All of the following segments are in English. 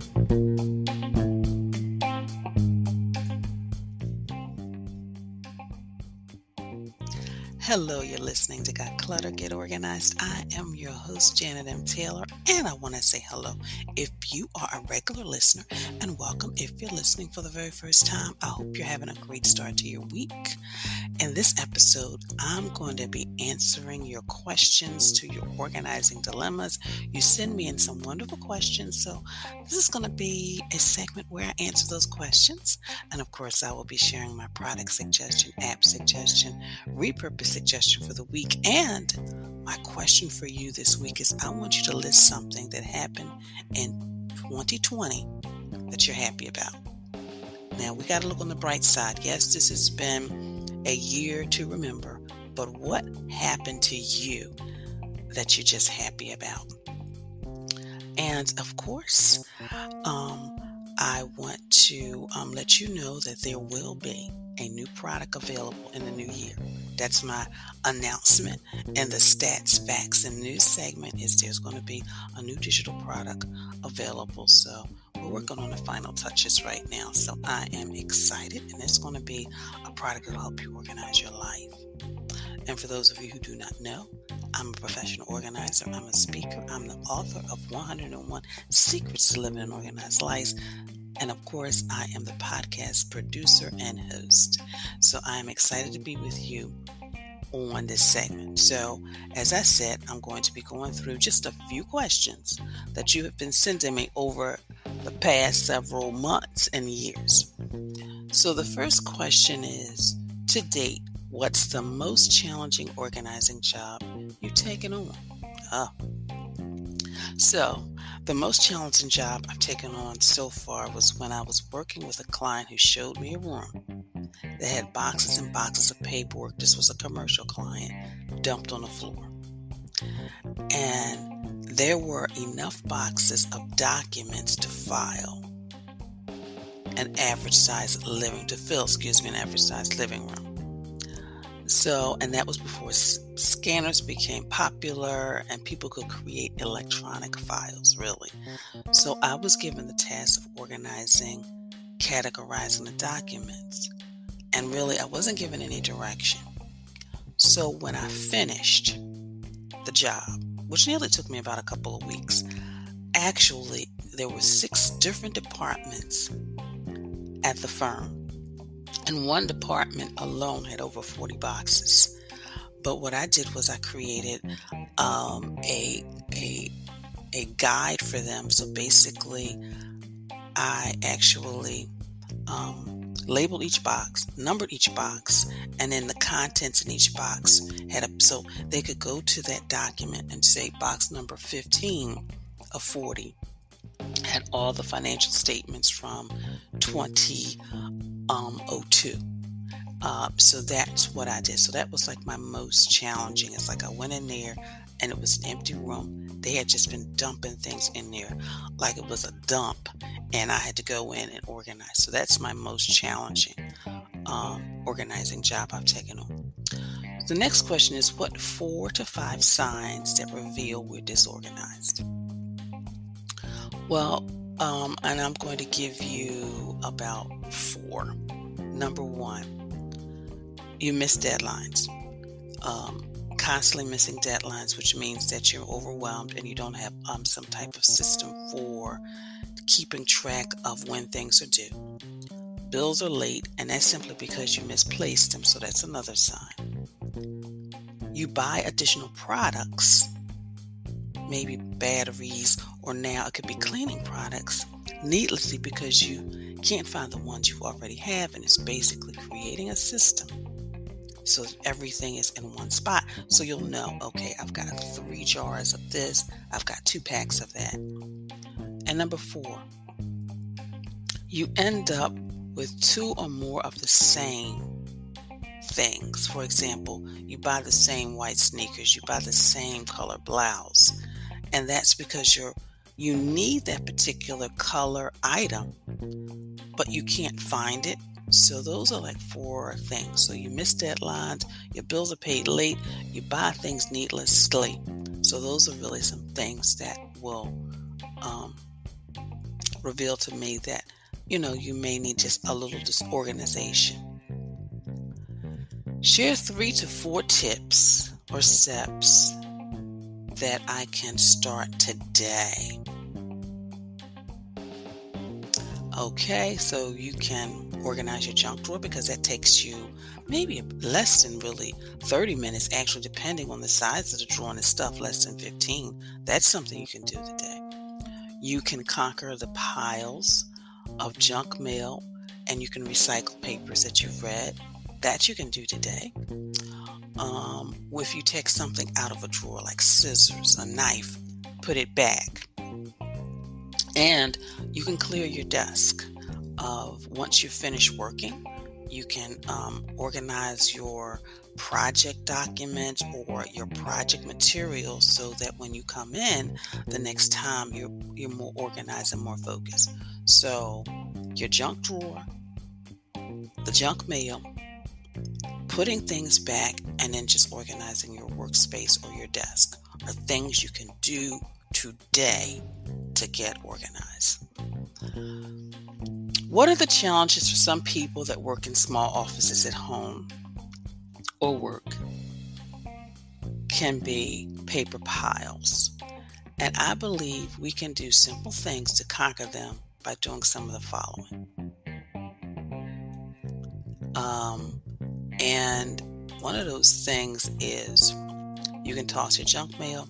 thank you Hello, you're listening to Got Clutter, Get Organized. I am your host, Janet M. Taylor, and I want to say hello if you are a regular listener, and welcome if you're listening for the very first time. I hope you're having a great start to your week. In this episode, I'm going to be answering your questions to your organizing dilemmas. You send me in some wonderful questions, so this is going to be a segment where I answer those questions. And of course, I will be sharing my product suggestion, app suggestion, repurpose suggestion for the week. And my question for you this week is I want you to list something that happened in 2020 that you're happy about. Now, we got to look on the bright side. Yes, this has been a year to remember, but what happened to you that you're just happy about? And of course, um, I want to um, let you know that there will be a new product available in the new year. That's my announcement. And the stats, facts, and news segment is there's going to be a new digital product available. So we're working on the final touches right now. So I am excited, and it's going to be a product that'll help you organize your life. And for those of you who do not know, I'm a professional organizer. I'm a speaker. I'm the author of 101 Secrets to Living an Organized Life. And of course, I am the podcast producer and host. So I am excited to be with you on this segment. So, as I said, I'm going to be going through just a few questions that you have been sending me over the past several months and years. So, the first question is To date, what's the most challenging organizing job you've taken on? Oh. So, the most challenging job I've taken on so far was when I was working with a client who showed me a room that had boxes and boxes of paperwork. This was a commercial client dumped on the floor. And there were enough boxes of documents to file an average size living to fill, excuse me, an average size living room. So, and that was before s- scanners became popular and people could create electronic files, really. So, I was given the task of organizing, categorizing the documents, and really, I wasn't given any direction. So, when I finished the job, which nearly took me about a couple of weeks, actually, there were six different departments at the firm and one department alone had over 40 boxes. But what I did was I created um, a, a, a guide for them. So basically, I actually um, labeled each box, numbered each box, and then the contents in each box had a so they could go to that document and say box number 15 of 40 had all the financial statements from 20 um, 02. Uh, so that's what I did. So that was like my most challenging. It's like I went in there and it was an empty room. They had just been dumping things in there like it was a dump, and I had to go in and organize. So that's my most challenging um, organizing job I've taken on. The next question is what four to five signs that reveal we're disorganized? Well, um, and I'm going to give you about four. Number one, you miss deadlines. Um, constantly missing deadlines, which means that you're overwhelmed and you don't have um, some type of system for keeping track of when things are due. Bills are late, and that's simply because you misplaced them, so that's another sign. You buy additional products maybe batteries, or now it could be cleaning products needlessly because you can't find the ones you already have. And it's basically creating a system so everything is in one spot. So you'll know, okay, I've got three jars of this, I've got two packs of that. And number four, you end up with two or more of the same things. For example, you buy the same white sneakers, you buy the same color blouse, and that's because you're you need that particular color item, but you can't find it. So those are like four things. So you miss deadlines, your bills are paid late, you buy things needlessly. So those are really some things that will um, reveal to me that, you know, you may need just a little disorganization. Share three to four tips or steps that I can start today. Okay, so you can organize your junk drawer because that takes you maybe less than really 30 minutes, actually, depending on the size of the drawer and the stuff, less than 15. That's something you can do today. You can conquer the piles of junk mail and you can recycle papers that you've read. That you can do today. Um, if you take something out of a drawer like scissors, a knife, put it back. And you can clear your desk of once you finish working you can um, organize your project documents or your project materials so that when you come in the next time you're you're more organized and more focused. So your junk drawer, the junk mail, putting things back and then just organizing your workspace or your desk are things you can do today to get organized. What are the challenges for some people that work in small offices at home or work? Can be paper piles. And I believe we can do simple things to conquer them by doing some of the following. Um, and one of those things is you can toss your junk mail,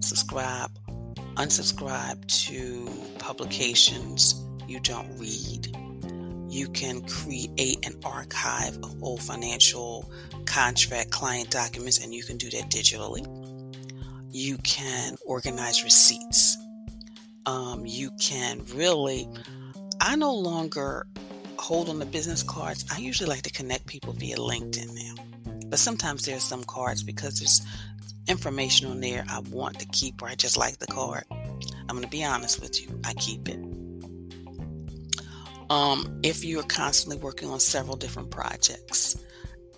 subscribe, unsubscribe to publications you don't read. You can create an archive of old financial contract client documents, and you can do that digitally. You can organize receipts. Um, you can really, I no longer hold on the business cards. I usually like to connect people via LinkedIn now. But sometimes there's some cards because there's information on there I want to keep or I just like the card. I'm going to be honest with you. I keep it. Um, if you're constantly working on several different projects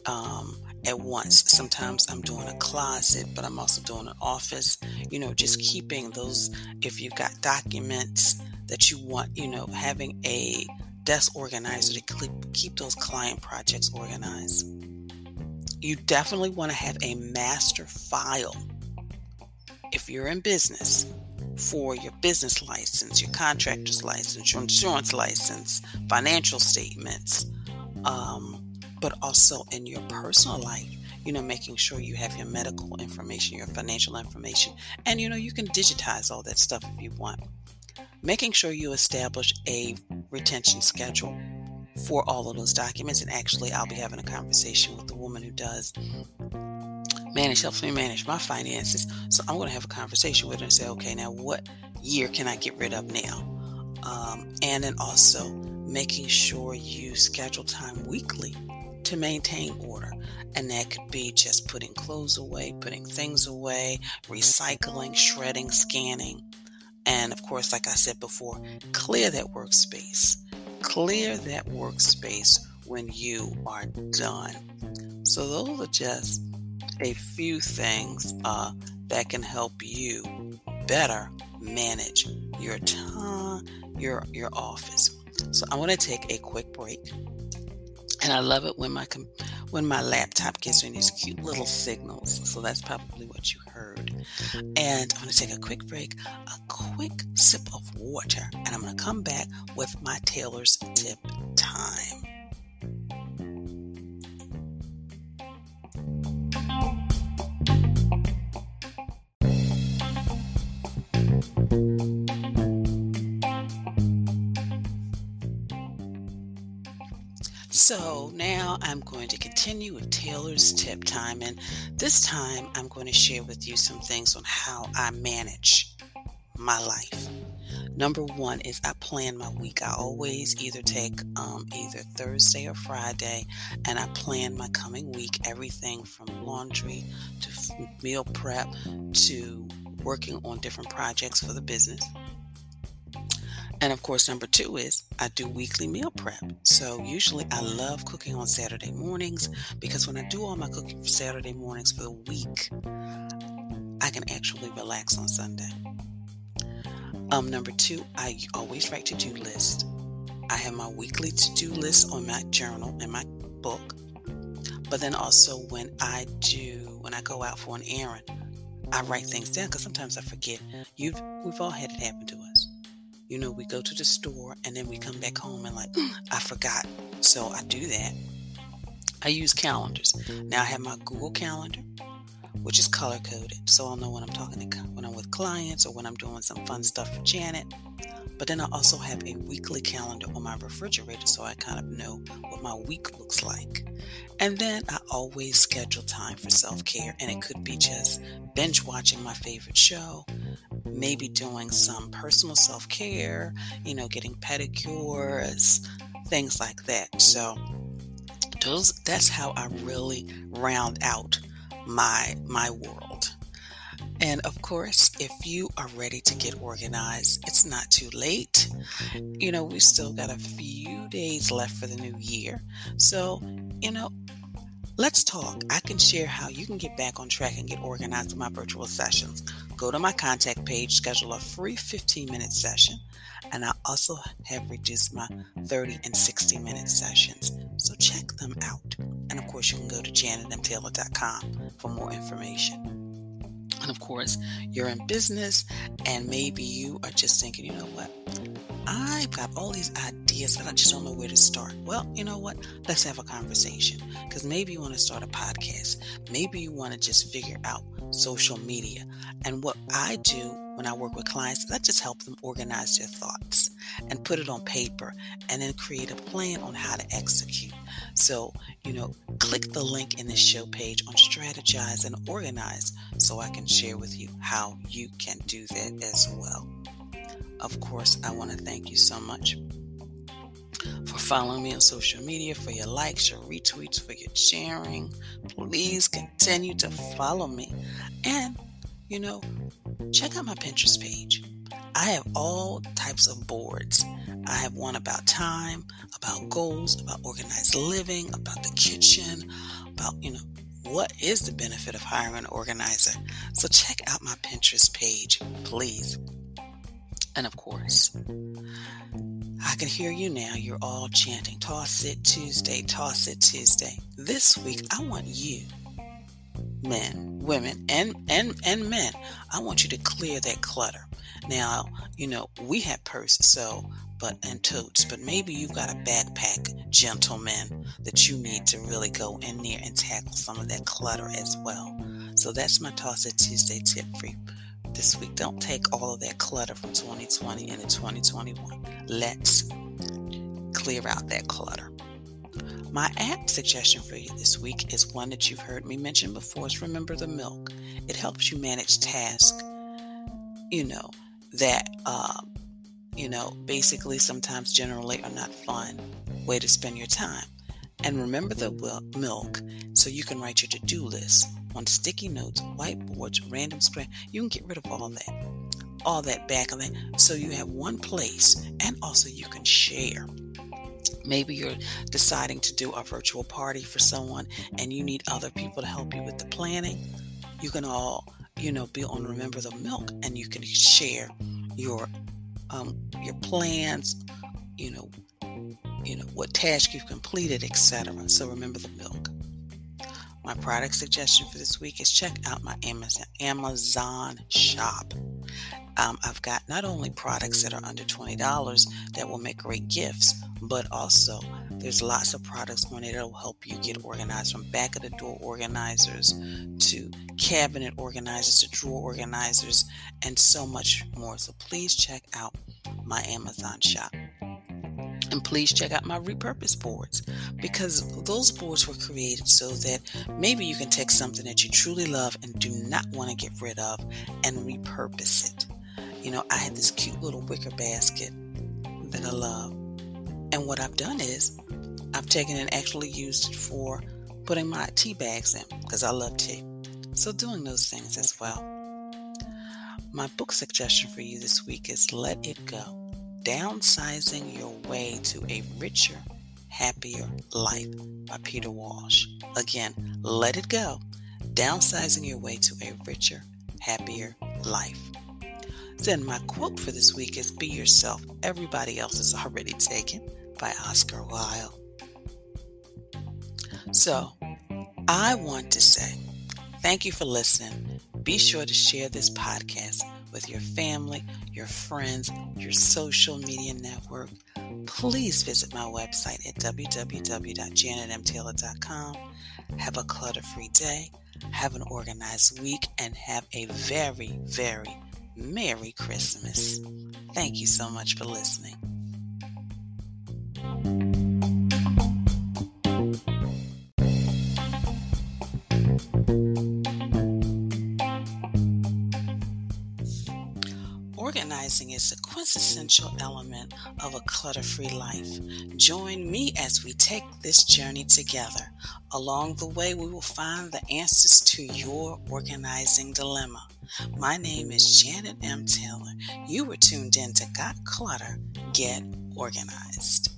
um, at once, sometimes I'm doing a closet, but I'm also doing an office. You know, just keeping those, if you've got documents that you want, you know, having a desk organizer to keep those client projects organized. You definitely want to have a master file if you're in business for your business license, your contractor's license, your insurance license, financial statements, um, but also in your personal life. You know, making sure you have your medical information, your financial information, and you know, you can digitize all that stuff if you want. Making sure you establish a retention schedule for all of those documents. And actually, I'll be having a conversation with the woman who does manage helps me manage my finances. So I'm going to have a conversation with her and say, okay, now what year can I get rid of now? Um, and then also making sure you schedule time weekly to maintain order. And that could be just putting clothes away, putting things away, recycling, shredding, scanning. And of course, like I said before, clear that workspace. Clear that workspace when you are done. So, those are just a few things uh, that can help you better manage your time, your your office. So I want to take a quick break, and I love it when my when my laptop gives me these cute little signals. So that's probably what you heard. And I'm going to take a quick break, a quick sip of water, and I'm going to come back with my Taylor's tip time. So now I'm going to continue with Taylor's tip time, and this time I'm going to share with you some things on how I manage my life. Number one is I plan my week. I always either take um, either Thursday or Friday, and I plan my coming week. Everything from laundry to meal prep to working on different projects for the business. And of course, number two is I do weekly meal prep. So usually I love cooking on Saturday mornings because when I do all my cooking for Saturday mornings for the week, I can actually relax on Sunday. Um, number two, I always write to do list. I have my weekly to do list on my journal and my book. But then also when I do, when I go out for an errand, I write things down because sometimes I forget. You've we've all had it happen to. You know, we go to the store and then we come back home and like, I forgot. So I do that. I use calendars. Now I have my Google Calendar, which is color coded, so I'll know when I'm talking to when I'm with clients or when I'm doing some fun stuff for Janet. But then I also have a weekly calendar on my refrigerator so I kind of know what my week looks like. And then I always schedule time for self care, and it could be just binge watching my favorite show, maybe doing some personal self care, you know, getting pedicures, things like that. So, those that's how I really round out my my world. And of course, if you are ready to get organized, it's not too late. You know, we still got a few days left for the new year. So, you know, let's talk. I can share how you can get back on track and get organized in my virtual sessions. Go to my contact page, schedule a free 15 minute session, and I also have reduced my 30 and 60 minute sessions. So check them out. And of course, you can go to janetmtaylor.com for more information. And of course, you're in business and maybe you are just thinking, you know what? I've got all these ideas, but I just don't know where to start. Well, you know what? Let's have a conversation because maybe you want to start a podcast. Maybe you want to just figure out social media. And what I do when I work with clients, I just help them organize their thoughts and put it on paper and then create a plan on how to execute. So, you know, click the link in the show page on strategize and organize so I can share with you how you can do that as well. Of course, I want to thank you so much for following me on social media, for your likes, your retweets, for your sharing. Please continue to follow me. And, you know, check out my Pinterest page. I have all types of boards. I have one about time, about goals, about organized living, about the kitchen, about, you know, what is the benefit of hiring an organizer. So check out my Pinterest page, please. And of course, I can hear you now. You're all chanting, Toss It Tuesday, Toss It Tuesday. This week, I want you, men, women, and, and, and men, I want you to clear that clutter. Now, you know, we have purses, so, but, and totes, but maybe you've got a backpack, gentleman, that you need to really go in there and tackle some of that clutter as well. So that's my Toss It Tuesday tip for you this week. Don't take all of that clutter from 2020 into 2021. Let's clear out that clutter. My app suggestion for you this week is one that you've heard me mention before. Is Remember the Milk. It helps you manage tasks, you know, that, uh, you know, basically sometimes generally are not fun way to spend your time. And remember the milk so you can write your to do list on sticky notes, whiteboards, random square. You can get rid of all that, all that back. So you have one place and also you can share. Maybe you're deciding to do a virtual party for someone and you need other people to help you with the planning. You can all, you know, be on Remember the Milk and you can share your um, your plans, you know, you know what task you've completed, etc. So remember the milk. My product suggestion for this week is check out my Amazon, Amazon shop. Um, I've got not only products that are under $20 that will make great gifts, but also there's lots of products on it that will help you get organized from back of the door organizers to cabinet organizers to drawer organizers and so much more. So please check out my Amazon shop. And please check out my repurpose boards because those boards were created so that maybe you can take something that you truly love and do not want to get rid of and repurpose it. You know, I had this cute little wicker basket that I love. And what I've done is I've taken and actually used it for putting my tea bags in because I love tea. So, doing those things as well. My book suggestion for you this week is Let It Go Downsizing Your Way to a Richer, Happier Life by Peter Walsh. Again, let it go. Downsizing Your Way to a Richer, Happier Life. Then my quote for this week is Be Yourself. Everybody else is already taken by Oscar Wilde. So I want to say thank you for listening. Be sure to share this podcast with your family, your friends, your social media network. Please visit my website at www.janetmtaylor.com. Have a clutter free day, have an organized week, and have a very, very Merry Christmas. Thank you so much for listening. Organizing is a quintessential element of a clutter free life. Join me as we take this journey together. Along the way, we will find the answers to your organizing dilemma. My name is Janet M. Taylor. You were tuned in to Got Clutter, Get Organized.